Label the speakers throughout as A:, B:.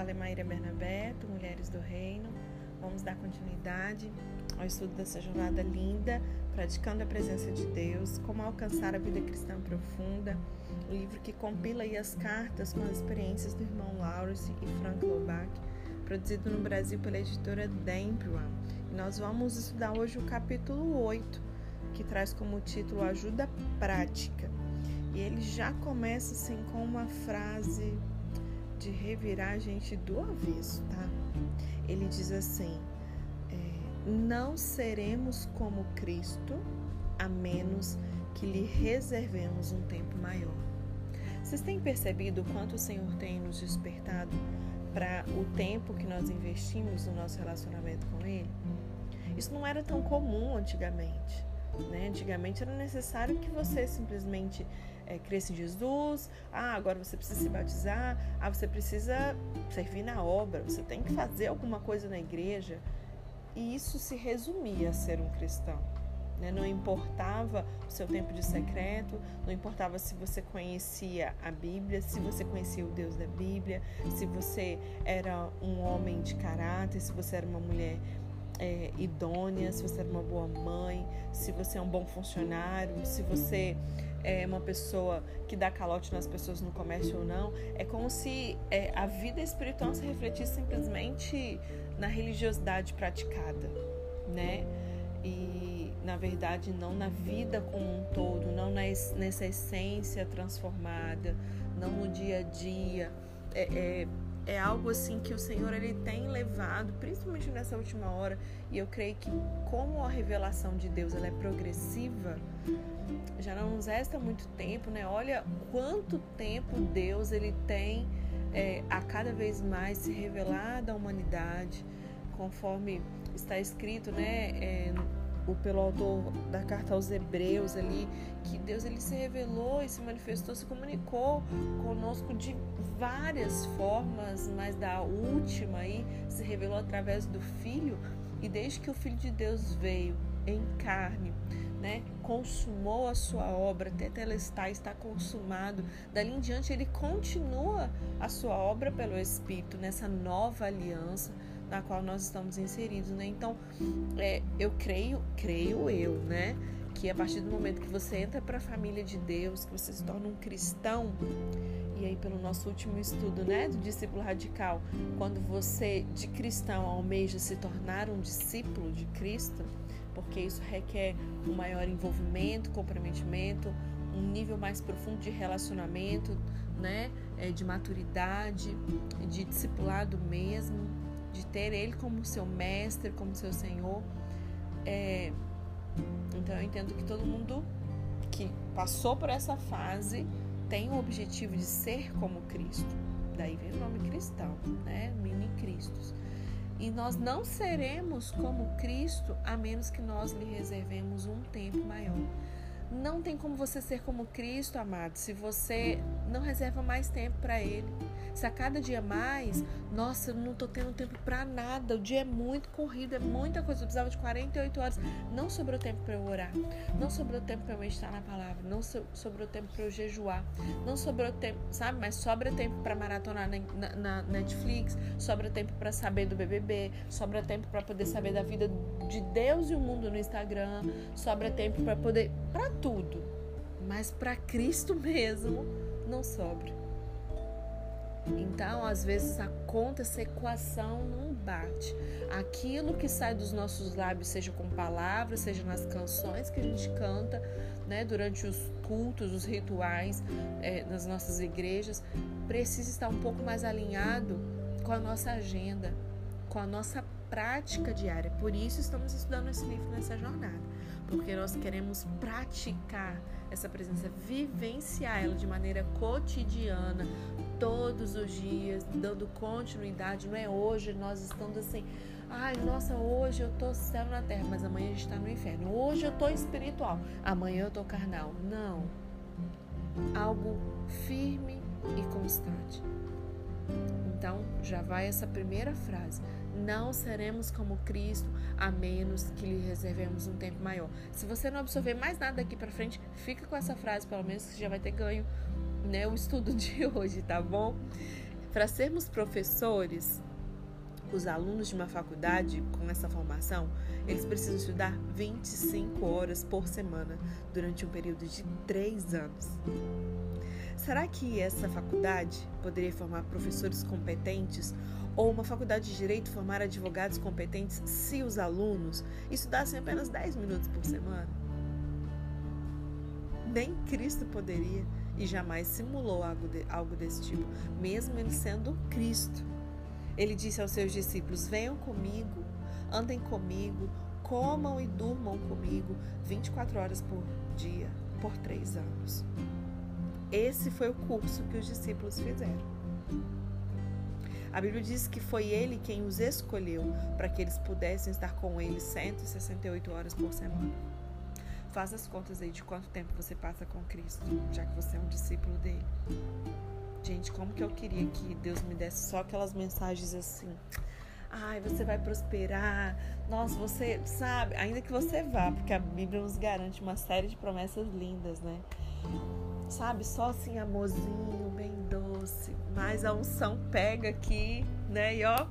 A: fala é Maíra Bernabeto, Mulheres do Reino. Vamos dar continuidade ao estudo dessa jornada linda, praticando a presença de Deus, como alcançar a vida cristã profunda, o livro que compila as cartas com as experiências do irmão Lawrence e Frank Lobach, produzido no Brasil pela editora Dempua. E nós vamos estudar hoje o capítulo 8, que traz como título Ajuda Prática. E ele já começa assim com uma frase de revirar a gente do avesso, tá? Ele diz assim: é, Não seremos como Cristo a menos que lhe reservemos um tempo maior. Vocês têm percebido quanto o Senhor tem nos despertado para o tempo que nós investimos no nosso relacionamento com Ele? Isso não era tão comum antigamente. Né? Antigamente era necessário que você simplesmente é, em Jesus, ah, agora você precisa se batizar, ah, você precisa servir na obra, você tem que fazer alguma coisa na igreja. E isso se resumia a ser um cristão. Né? Não importava o seu tempo de secreto, não importava se você conhecia a Bíblia, se você conhecia o Deus da Bíblia, se você era um homem de caráter, se você era uma mulher é, idônea, se você era uma boa mãe, se você é um bom funcionário, se você é uma pessoa que dá calote nas pessoas no comércio ou não. É como se é, a vida espiritual se refletisse simplesmente na religiosidade praticada, né? E na verdade não na vida como um todo, não nessa essência transformada, não no dia a dia. É, é, é algo assim que o Senhor ele tem levado, principalmente nessa última hora, e eu creio que como a revelação de Deus ela é progressiva, já não nos resta muito tempo, né? Olha quanto tempo Deus ele tem é, a cada vez mais se revelado à humanidade, conforme está escrito, né? É, o, pelo autor da carta aos Hebreus ali, que Deus ele se revelou e se manifestou, se comunicou conosco de várias formas, mas da última aí se revelou através do Filho. E desde que o Filho de Deus veio em carne, né, consumou a sua obra, até ela está, está consumado. Dali em diante ele continua a sua obra pelo Espírito nessa nova aliança na qual nós estamos inseridos, né? Então, é, eu creio, creio eu, né? Que a partir do momento que você entra para a família de Deus, que você se torna um cristão, e aí pelo nosso último estudo, né, do discípulo radical, quando você de cristão almeja se tornar um discípulo de Cristo, porque isso requer um maior envolvimento, comprometimento, um nível mais profundo de relacionamento, né, é, de maturidade, de discipulado mesmo, de ter Ele como seu mestre, como seu Senhor. É, então eu entendo que todo mundo que passou por essa fase tem o objetivo de ser como Cristo. Daí vem o nome cristão, né? Mini Cristos. E nós não seremos como Cristo a menos que nós lhe reservemos um tempo maior. Não tem como você ser como Cristo, amado, se você não reserva mais tempo para Ele. Se a cada dia mais, nossa, eu não tô tendo tempo para nada, o dia é muito corrido, é muita coisa, eu precisava de 48 horas. Não sobrou tempo para eu orar, não sobrou tempo para eu meditar na palavra, não sobrou tempo para eu jejuar, não sobrou tempo, sabe? Mas sobra tempo para maratonar na, na, na, Netflix, sobra tempo para saber do BBB, sobra tempo para poder saber da vida de Deus e o mundo no Instagram, sobra tempo para poder, para tudo. Mas para Cristo mesmo não sobra. Então, às vezes, a conta, essa equação não bate. Aquilo que sai dos nossos lábios, seja com palavras, seja nas canções que a gente canta, né, durante os cultos, os rituais é, nas nossas igrejas, precisa estar um pouco mais alinhado com a nossa agenda, com a nossa prática diária. Por isso, estamos estudando esse livro nessa jornada, porque nós queremos praticar essa presença, vivenciar ela de maneira cotidiana, todos os dias, dando continuidade. Não é hoje nós estamos assim, ai, nossa, hoje eu tô céu na terra, mas amanhã a gente está no inferno. Hoje eu tô espiritual, amanhã eu tô carnal. Não. Algo firme e constante. Então, já vai essa primeira frase. Não seremos como Cristo a menos que lhe reservemos um tempo maior. Se você não absorver mais nada daqui para frente, fica com essa frase, pelo menos que já vai ter ganho né, o estudo de hoje, tá bom? Para sermos professores, os alunos de uma faculdade com essa formação, eles precisam estudar 25 horas por semana durante um período de 3 anos. Será que essa faculdade poderia formar professores competentes ou uma faculdade de direito formar advogados competentes se os alunos estudassem apenas 10 minutos por semana? Nem Cristo poderia e jamais simulou algo, de, algo desse tipo, mesmo ele sendo Cristo. Ele disse aos seus discípulos: Venham comigo, andem comigo, comam e durmam comigo 24 horas por dia, por três anos. Esse foi o curso que os discípulos fizeram. A Bíblia diz que foi ele quem os escolheu para que eles pudessem estar com ele 168 horas por semana. Faça as contas aí de quanto tempo você passa com Cristo, já que você é um discípulo dele. Gente, como que eu queria que Deus me desse só aquelas mensagens assim. Ai, você vai prosperar. Nossa, você sabe, ainda que você vá, porque a Bíblia nos garante uma série de promessas lindas, né? Sabe, só assim, amorzinho, bem doce. Mas a unção pega aqui, né? E ó,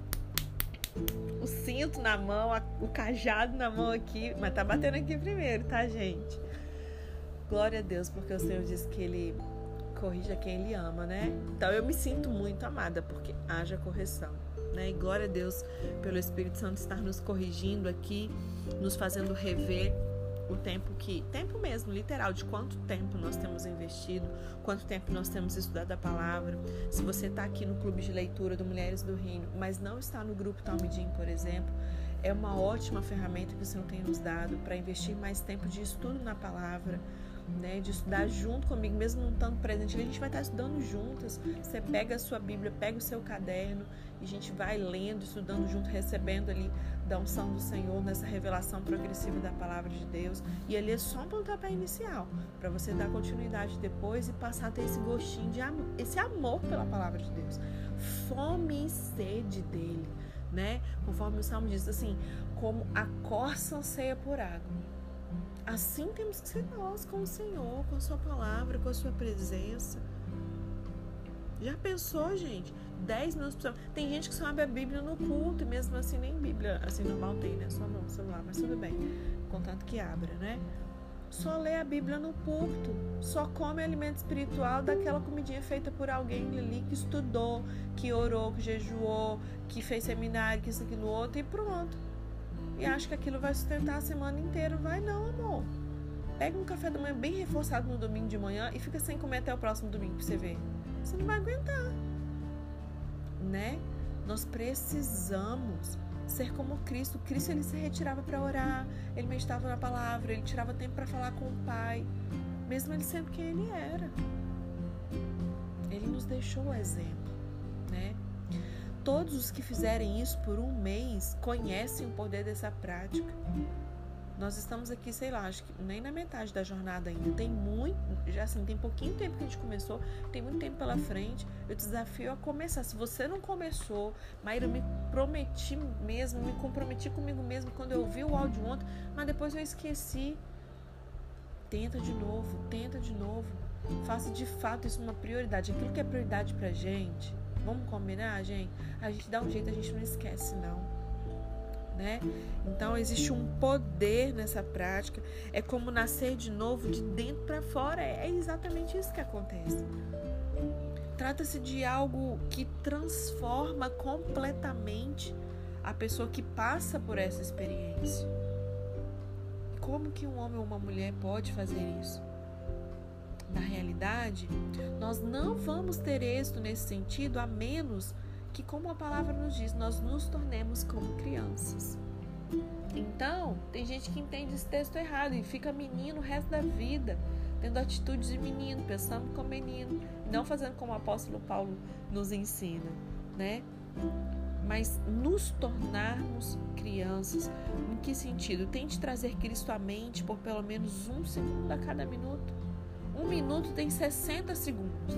A: o cinto na mão, o cajado na mão aqui. Mas tá batendo aqui primeiro, tá, gente? Glória a Deus, porque o Senhor diz que Ele corrige a quem Ele ama, né? Então eu me sinto muito amada, porque haja correção. Né? E glória a Deus pelo Espírito Santo estar nos corrigindo aqui, nos fazendo rever o tempo que, tempo mesmo, literal, de quanto tempo nós temos investido, quanto tempo nós temos estudado a palavra. Se você está aqui no clube de leitura do Mulheres do Reino, mas não está no grupo Talmidim, por exemplo, é uma ótima ferramenta que o Senhor tem nos dado para investir mais tempo de estudo na palavra, né, de estudar junto comigo, mesmo não estando presente, a gente vai estar estudando juntas. Você pega a sua Bíblia, pega o seu caderno e a gente vai lendo, estudando junto, recebendo ali da unção do Senhor nessa revelação progressiva da palavra de Deus. E ali é só um pontapé inicial para você dar continuidade depois e passar a ter esse gostinho de amor, esse amor pela palavra de Deus. Fome e sede dele, né? Conforme o Salmo diz assim, como a corça anseia por água Assim temos que ser nós com o Senhor, com a Sua palavra, com a Sua presença. Já pensou, gente? 10 minutos por semana. Tem gente que só abre a Bíblia no culto e mesmo assim nem Bíblia assim normal tem, né? Só no celular, mas tudo bem. Contanto que abra, né? Só lê a Bíblia no culto. Só come alimento espiritual daquela comidinha feita por alguém ali que estudou, que orou, que jejuou, que fez seminário, que isso, aquilo, outro e pronto e acha que aquilo vai sustentar a semana inteira. Vai não, amor. Pega um café da manhã bem reforçado no domingo de manhã e fica sem comer até o próximo domingo pra você ver. Você não vai aguentar. Né? Nós precisamos ser como Cristo. Cristo ele se retirava para orar, ele meditava na palavra, ele tirava tempo para falar com o Pai, mesmo ele sendo quem ele era. Ele nos deixou o exemplo? Todos os que fizerem isso por um mês conhecem o poder dessa prática. Nós estamos aqui, sei lá, acho que nem na metade da jornada ainda. Tem muito, já assim, tem pouquinho tempo que a gente começou, tem muito tempo pela frente. Eu desafio a começar. Se você não começou, Maíra, me prometi mesmo, me comprometi comigo mesmo quando eu vi o áudio ontem, mas depois eu esqueci. Tenta de novo, tenta de novo. Faça de fato isso uma prioridade. Aquilo que é prioridade pra gente, Vamos combinar, gente? A gente dá um jeito, a gente não esquece, não. Né? Então existe um poder nessa prática. É como nascer de novo de dentro para fora. É exatamente isso que acontece. Trata-se de algo que transforma completamente a pessoa que passa por essa experiência. Como que um homem ou uma mulher pode fazer isso? Na realidade, nós não vamos ter êxito nesse sentido a menos que, como a palavra nos diz, nós nos tornemos como crianças. Então, tem gente que entende esse texto errado e fica menino o resto da vida, tendo atitudes de menino, pensando como menino, não fazendo como o apóstolo Paulo nos ensina, né? Mas nos tornarmos crianças, em que sentido? Tente trazer Cristo à mente por pelo menos um segundo a cada minuto. Um minuto tem 60 segundos.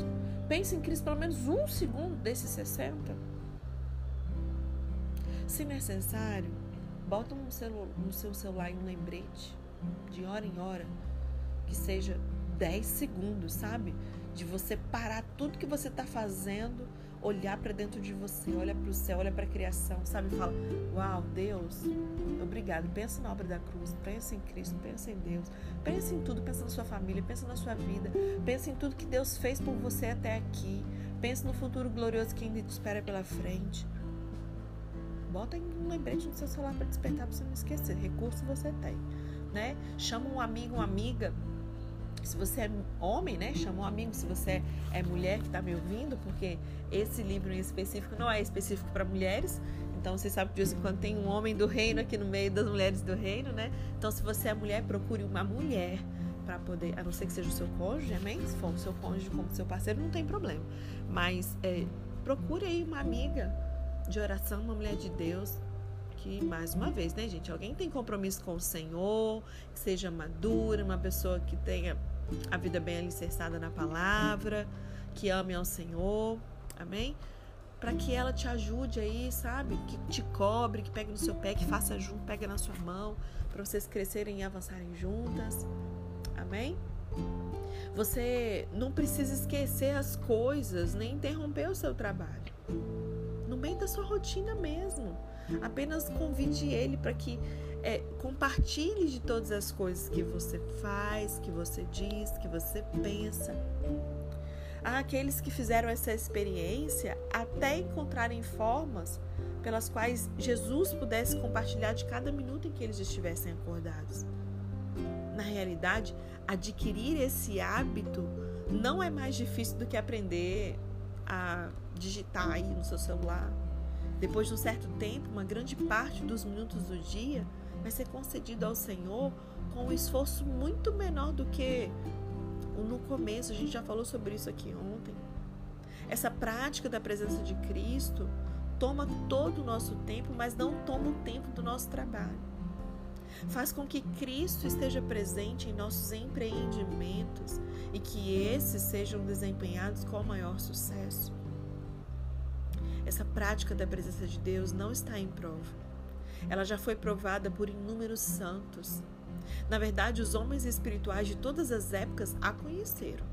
A: Pense em Cristo pelo menos um segundo desses 60. Se necessário, bota no, celu no seu celular um lembrete de hora em hora que seja 10 segundos, sabe? De você parar tudo que você está fazendo, olhar para dentro de você, olha para o céu, olha para a criação, sabe? Fala: Uau, Deus, obrigado. Pensa na obra da cruz, pensa em Cristo, pensa em Deus, pensa em tudo, pensa na sua família, pensa na sua vida, pensa em tudo que Deus fez por você até aqui, pensa no futuro glorioso que ainda te espera pela frente. Bota um lembrete no seu celular para despertar para você não esquecer. Recurso você tem, né? Chama um amigo, uma amiga se você é homem, né, chama um amigo. Se você é mulher que está me ouvindo, porque esse livro em específico não é específico para mulheres. Então você sabe que de vez em quando tem um homem do reino aqui no meio das mulheres do reino, né? Então se você é mulher, procure uma mulher para poder, a não ser que seja o seu cônjuge, amém? Se for o seu cônjuge como seu parceiro, não tem problema. Mas é, procure aí uma amiga de oração, uma mulher de Deus, que, mais uma vez, né, gente? Alguém tem compromisso com o Senhor, que seja madura, uma pessoa que tenha a vida bem alicerçada na palavra, que ame ao Senhor, amém? Para que ela te ajude aí, sabe? Que te cobre, que pegue no seu pé, que faça junto, pegue na sua mão, para vocês crescerem e avançarem juntas, amém? Você não precisa esquecer as coisas, nem interromper o seu trabalho. No meio da sua rotina mesmo. Apenas convide ele para que é, compartilhe de todas as coisas que você faz, que você diz, que você pensa. Há aqueles que fizeram essa experiência até encontrarem formas pelas quais Jesus pudesse compartilhar de cada minuto em que eles estivessem acordados. Na realidade, adquirir esse hábito não é mais difícil do que aprender a digitar aí no seu celular. Depois de um certo tempo, uma grande parte dos minutos do dia vai ser concedido ao Senhor com um esforço muito menor do que no começo. A gente já falou sobre isso aqui ontem. Essa prática da presença de Cristo toma todo o nosso tempo, mas não toma o tempo do nosso trabalho. Faz com que Cristo esteja presente em nossos empreendimentos e que esses sejam desempenhados com o maior sucesso. Essa prática da presença de Deus não está em prova ela já foi provada por inúmeros santos. Na verdade, os homens espirituais de todas as épocas a conheceram.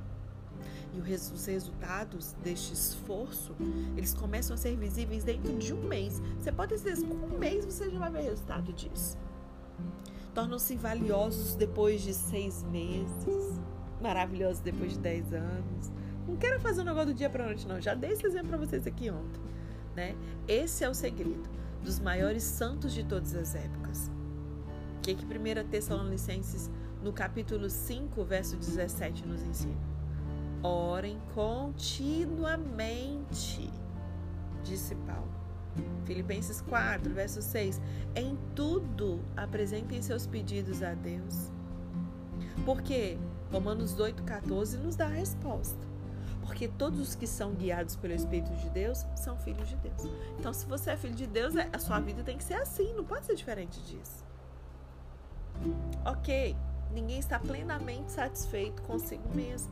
A: E os resultados deste esforço, eles começam a ser visíveis dentro de um mês. Você pode dizer, com um mês você já vai ver resultado disso. Tornam-se valiosos depois de seis meses, maravilhosos depois de dez anos. Não quero fazer um negócio do dia para noite, não. Já dei esse exemplo para vocês aqui ontem. Né? Esse é o segredo dos maiores santos de todas as épocas. O que, que 1 Tessalonicenses, no capítulo 5, verso 17, nos ensina? Orem continuamente, disse Paulo. Filipenses 4, verso 6. Em tudo apresentem seus pedidos a Deus. Porque Romanos 8, 14 nos dá a resposta. Porque todos os que são guiados pelo Espírito de Deus são filhos de Deus. Então, se você é filho de Deus, é, a sua vida tem que ser assim, não pode ser diferente disso. Ok, ninguém está plenamente satisfeito consigo mesmo.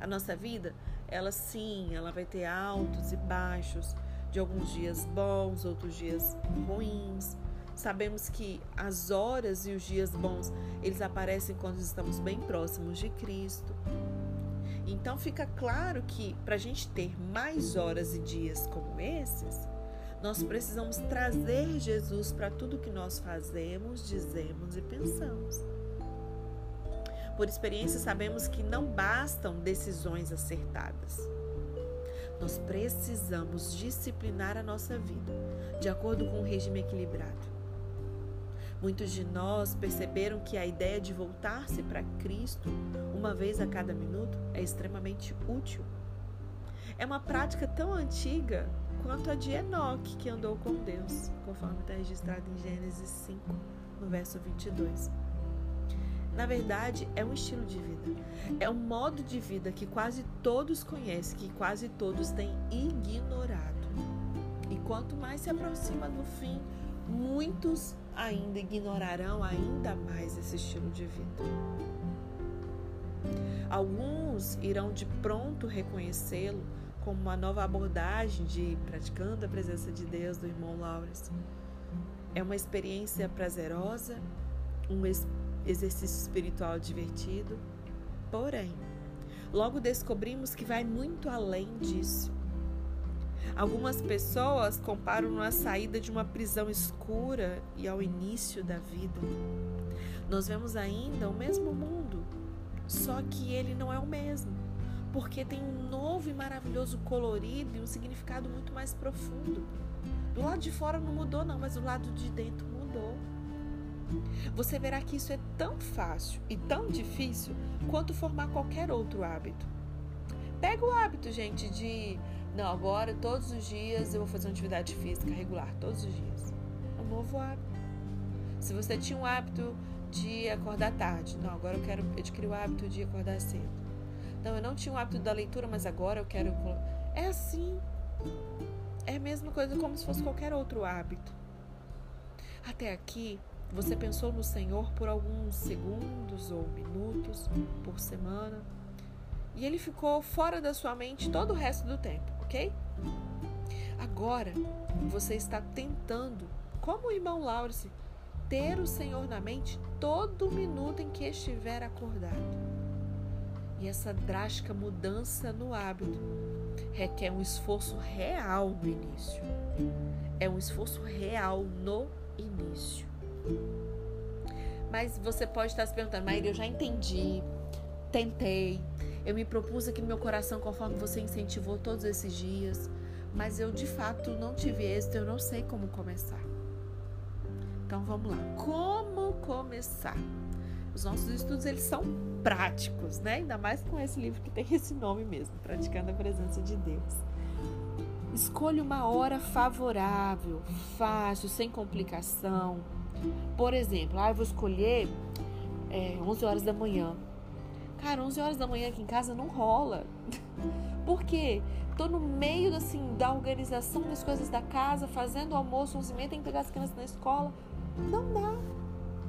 A: A nossa vida, ela sim, ela vai ter altos e baixos, de alguns dias bons, outros dias ruins. Sabemos que as horas e os dias bons, eles aparecem quando estamos bem próximos de Cristo. Então fica claro que para a gente ter mais horas e dias como esses, nós precisamos trazer Jesus para tudo que nós fazemos, dizemos e pensamos. Por experiência, sabemos que não bastam decisões acertadas. Nós precisamos disciplinar a nossa vida de acordo com um regime equilibrado. Muitos de nós perceberam que a ideia de voltar-se para Cristo uma vez a cada minuto é extremamente útil. É uma prática tão antiga quanto a de Enoque, que andou com Deus, conforme está registrado em Gênesis 5, no verso 22. Na verdade, é um estilo de vida. É um modo de vida que quase todos conhecem, que quase todos têm ignorado. E quanto mais se aproxima do fim, muitos ainda ignorarão ainda mais esse estilo de vida. Alguns irão de pronto reconhecê-lo como uma nova abordagem de praticando a presença de Deus do irmão Lawrence. É uma experiência prazerosa, um exercício espiritual divertido, porém, logo descobrimos que vai muito além disso. Algumas pessoas comparam a saída de uma prisão escura e ao início da vida. Nós vemos ainda o mesmo mundo, só que ele não é o mesmo, porque tem um novo e maravilhoso colorido e um significado muito mais profundo. Do lado de fora não mudou, não, mas do lado de dentro mudou. Você verá que isso é tão fácil e tão difícil quanto formar qualquer outro hábito. Pega o hábito, gente, de não, agora todos os dias eu vou fazer uma atividade física regular, todos os dias. É um novo hábito. Se você tinha um hábito de acordar tarde, não, agora eu quero adquirir o hábito de acordar cedo. Não, eu não tinha o hábito da leitura, mas agora eu quero. É assim. É a mesma coisa como se fosse qualquer outro hábito. Até aqui, você pensou no Senhor por alguns segundos ou minutos por semana e ele ficou fora da sua mente todo o resto do tempo, ok? Agora você está tentando, como o irmão Laurence, ter o Senhor na mente todo minuto em que estiver acordado. E essa drástica mudança no hábito requer um esforço real no início. É um esforço real no início. Mas você pode estar se perguntando, Maíra, eu já entendi, tentei, eu me propus aqui no meu coração conforme você incentivou todos esses dias, mas eu de fato não tive êxito, eu não sei como começar. Então vamos lá. Como começar? Os nossos estudos eles são práticos, né? Ainda mais com esse livro que tem esse nome mesmo, praticando a presença de Deus. Escolha uma hora favorável, fácil, sem complicação. Por exemplo, ah, eu vou escolher é, 11 horas da manhã. Cara, 11 horas da manhã aqui em casa não rola. Por quê? Tô no meio assim, da organização das coisas da casa, fazendo almoço, 11 e meia, tem que pegar as crianças na escola. Não dá.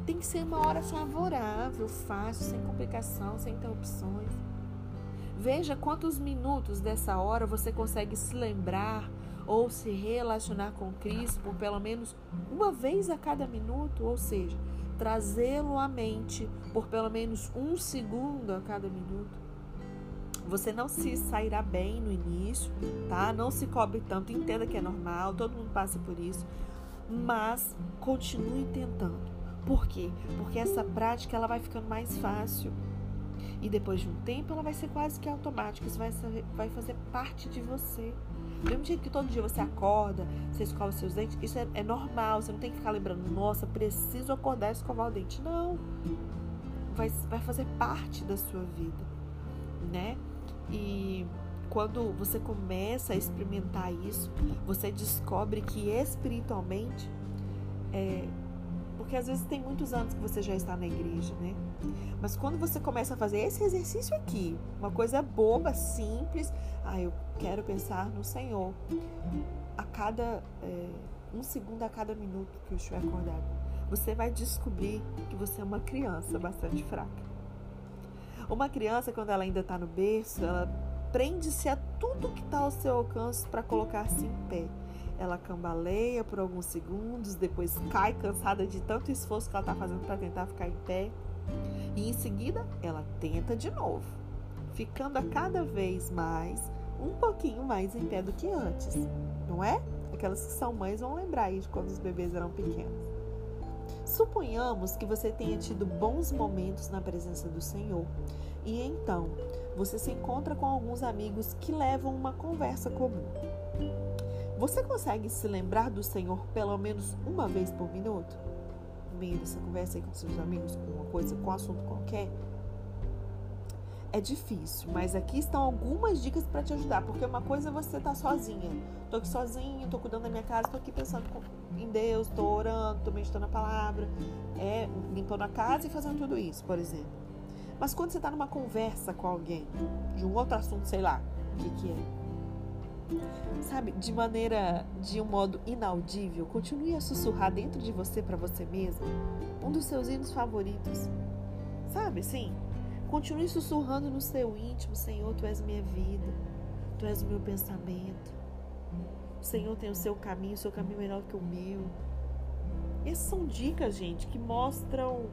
A: Tem que ser uma hora favorável, fácil, sem complicação, sem interrupções. Veja quantos minutos dessa hora você consegue se lembrar ou se relacionar com Cristo por pelo menos uma vez a cada minuto, ou seja, trazê-lo à mente por pelo menos um segundo a cada minuto. Você não se sairá bem no início, tá? Não se cobre tanto, entenda que é normal, todo mundo passa por isso, mas continue tentando. Por quê? Porque essa prática ela vai ficando mais fácil. E depois de um tempo ela vai ser quase que automática, isso vai, vai fazer parte de você. Do mesmo jeito que todo dia você acorda, você escova seus dentes, isso é, é normal, você não tem que ficar lembrando, nossa, preciso acordar e escovar o dente. Não. Vai, vai fazer parte da sua vida, né? E quando você começa a experimentar isso, você descobre que espiritualmente é, porque às vezes tem muitos anos que você já está na igreja, né? Mas quando você começa a fazer esse exercício aqui, uma coisa boba, simples, ah, eu quero pensar no Senhor. A cada é, um segundo a cada minuto que eu estiver acordado, você vai descobrir que você é uma criança bastante fraca. Uma criança, quando ela ainda está no berço, ela prende-se a tudo que está ao seu alcance para colocar-se em pé. Ela cambaleia por alguns segundos, depois cai cansada de tanto esforço que ela está fazendo para tentar ficar em pé. E em seguida, ela tenta de novo, ficando a cada vez mais um pouquinho mais em pé do que antes, não é? Aquelas que são mães vão lembrar aí de quando os bebês eram pequenos. Suponhamos que você tenha tido bons momentos na presença do Senhor e então você se encontra com alguns amigos que levam uma conversa comum. Você consegue se lembrar do Senhor pelo menos uma vez por minuto? No meio dessa conversa aí com seus amigos, com uma coisa, com um assunto qualquer? É difícil, mas aqui estão algumas dicas para te ajudar, porque uma coisa é você estar tá sozinha. Tô aqui sozinha, tô cuidando da minha casa, tô aqui pensando em Deus, tô orando, tô meditando a palavra, é, limpando a casa e fazendo tudo isso, por exemplo. Mas quando você está numa conversa com alguém de um outro assunto, sei lá, o que, que é? Sabe, de maneira, de um modo inaudível, continue a sussurrar dentro de você para você mesmo um dos seus hinos favoritos. Sabe, sim? Continue sussurrando no seu íntimo, Senhor, tu és minha vida, tu és o meu pensamento. O Senhor tem o seu caminho, o seu caminho é melhor que o meu. Essas são dicas, gente, que mostram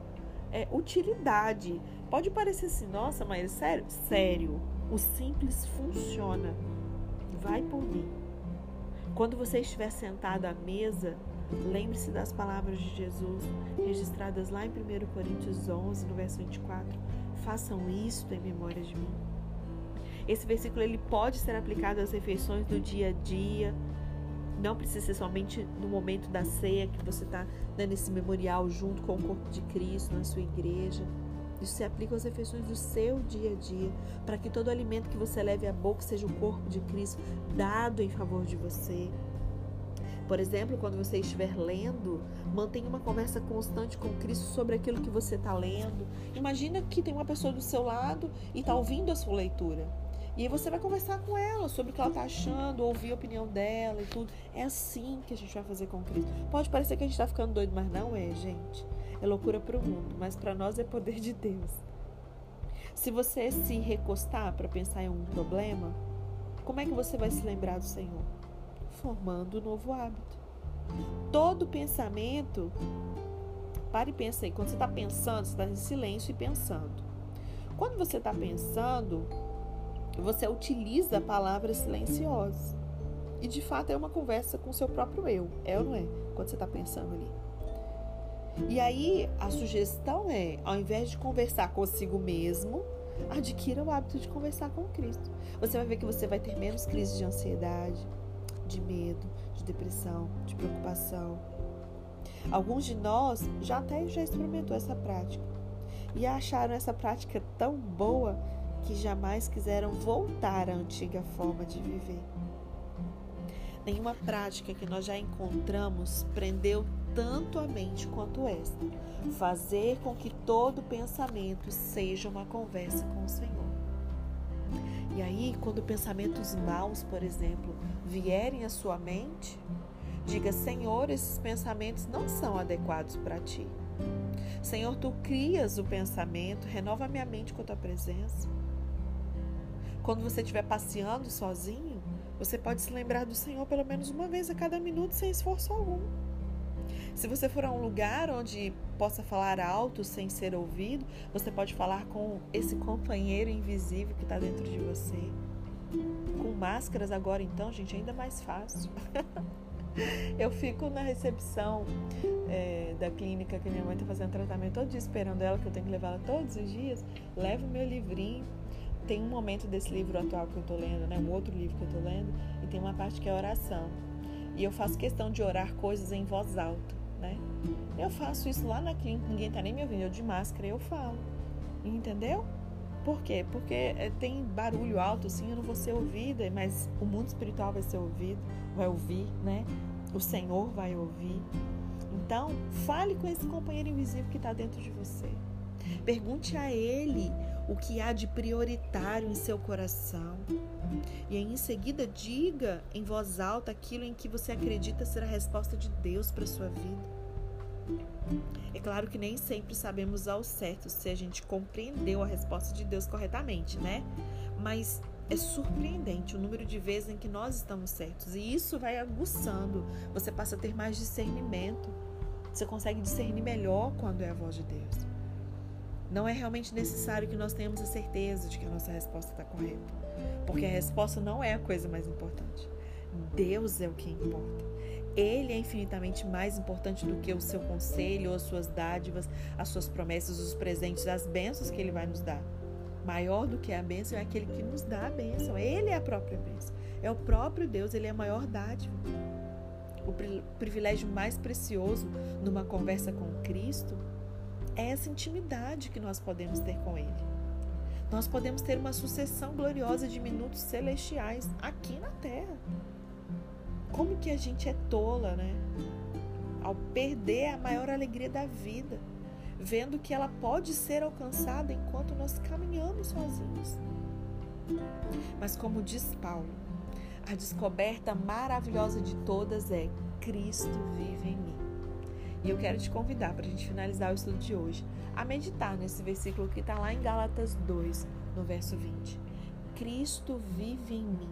A: é, utilidade. Pode parecer assim, nossa, mas sério? Sério. O simples funciona vai por mim. Quando você estiver sentado à mesa, lembre-se das palavras de Jesus registradas lá em 1 Coríntios 11, no verso 24. Façam isto em memória de mim. Esse versículo ele pode ser aplicado às refeições do dia a dia. Não precisa ser somente no momento da ceia que você está dando esse memorial junto com o corpo de Cristo na sua igreja. Isso se aplica às refeições do seu dia a dia, para que todo alimento que você leve à boca seja o corpo de Cristo dado em favor de você. Por exemplo, quando você estiver lendo, mantenha uma conversa constante com Cristo sobre aquilo que você está lendo. Imagina que tem uma pessoa do seu lado e está ouvindo a sua leitura. E aí você vai conversar com ela sobre o que ela está achando, ouvir a opinião dela e tudo. É assim que a gente vai fazer com Cristo. Pode parecer que a gente está ficando doido, mas não é, gente. É loucura para o mundo, mas para nós é poder de Deus. Se você se recostar para pensar em um problema, como é que você vai se lembrar do Senhor? Formando um novo hábito. Todo pensamento, pare e pensa aí. Quando você está pensando, você está em silêncio e pensando. Quando você está pensando, você utiliza palavras silenciosas. E de fato é uma conversa com o seu próprio eu. É ou não é? Quando você está pensando ali. E aí a sugestão é, ao invés de conversar consigo mesmo, adquira o hábito de conversar com Cristo. Você vai ver que você vai ter menos crises de ansiedade, de medo, de depressão, de preocupação. Alguns de nós já até já experimentou essa prática e acharam essa prática tão boa que jamais quiseram voltar à antiga forma de viver. Nenhuma prática que nós já encontramos prendeu tanto a mente quanto esta, fazer com que todo pensamento seja uma conversa com o Senhor. E aí, quando pensamentos maus, por exemplo, vierem à sua mente, diga: Senhor, esses pensamentos não são adequados para ti. Senhor, tu crias o pensamento, renova minha mente com a tua presença. Quando você estiver passeando sozinho, você pode se lembrar do Senhor pelo menos uma vez a cada minuto sem esforço algum. Se você for a um lugar onde possa falar alto sem ser ouvido, você pode falar com esse companheiro invisível que está dentro de você. Com máscaras agora, então, gente, ainda mais fácil. Eu fico na recepção é, da clínica que minha mãe está fazendo tratamento todo dia esperando ela, que eu tenho que levar ela todos os dias. Levo meu livrinho tem um momento desse livro atual que eu estou lendo, né? Um outro livro que eu estou lendo, e tem uma parte que é oração. E eu faço questão de orar coisas em voz alta, né? Eu faço isso lá na clínica, ninguém tá nem me ouvindo, eu de máscara eu falo. Entendeu? Por quê? Porque é, tem barulho alto, sim, eu não vou ser ouvida, mas o mundo espiritual vai ser ouvido, vai ouvir, né? O Senhor vai ouvir. Então, fale com esse companheiro invisível que está dentro de você. Pergunte a ele o que há de prioritário em seu coração. E aí, em seguida, diga em voz alta aquilo em que você acredita ser a resposta de Deus para sua vida. É claro que nem sempre sabemos ao certo se a gente compreendeu a resposta de Deus corretamente, né? Mas é surpreendente o número de vezes em que nós estamos certos. E isso vai aguçando. Você passa a ter mais discernimento. Você consegue discernir melhor quando é a voz de Deus. Não é realmente necessário que nós tenhamos a certeza de que a nossa resposta está correta, porque a resposta não é a coisa mais importante. Deus é o que importa. Ele é infinitamente mais importante do que o seu conselho, as suas dádivas, as suas promessas, os presentes, as bênçãos que ele vai nos dar. Maior do que a bênção é aquele que nos dá a bênção. Ele é a própria bênção. É o próprio Deus, ele é a maior dádiva. O privilégio mais precioso numa conversa com Cristo é essa intimidade que nós podemos ter com Ele. Nós podemos ter uma sucessão gloriosa de minutos celestiais aqui na Terra. Como que a gente é tola, né? Ao perder a maior alegria da vida, vendo que ela pode ser alcançada enquanto nós caminhamos sozinhos. Mas como diz Paulo, a descoberta maravilhosa de todas é Cristo vive em mim. E eu quero te convidar para a gente finalizar o estudo de hoje a meditar nesse versículo que está lá em Gálatas 2, no verso 20. Cristo vive em mim.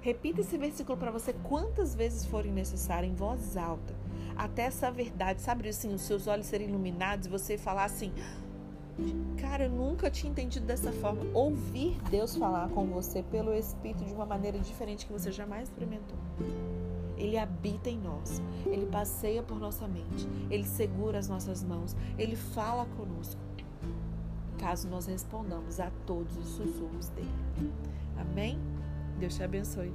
A: Repita esse versículo para você quantas vezes forem necessárias, em voz alta, até essa verdade, sabe assim, os seus olhos serem iluminados e você falar assim: cara, eu nunca tinha entendido dessa forma. Ouvir Deus falar com você pelo Espírito de uma maneira diferente que você jamais experimentou. Ele habita em nós, ele passeia por nossa mente, ele segura as nossas mãos, ele fala conosco. Caso nós respondamos a todos os sussurros dele. Amém? Deus te abençoe.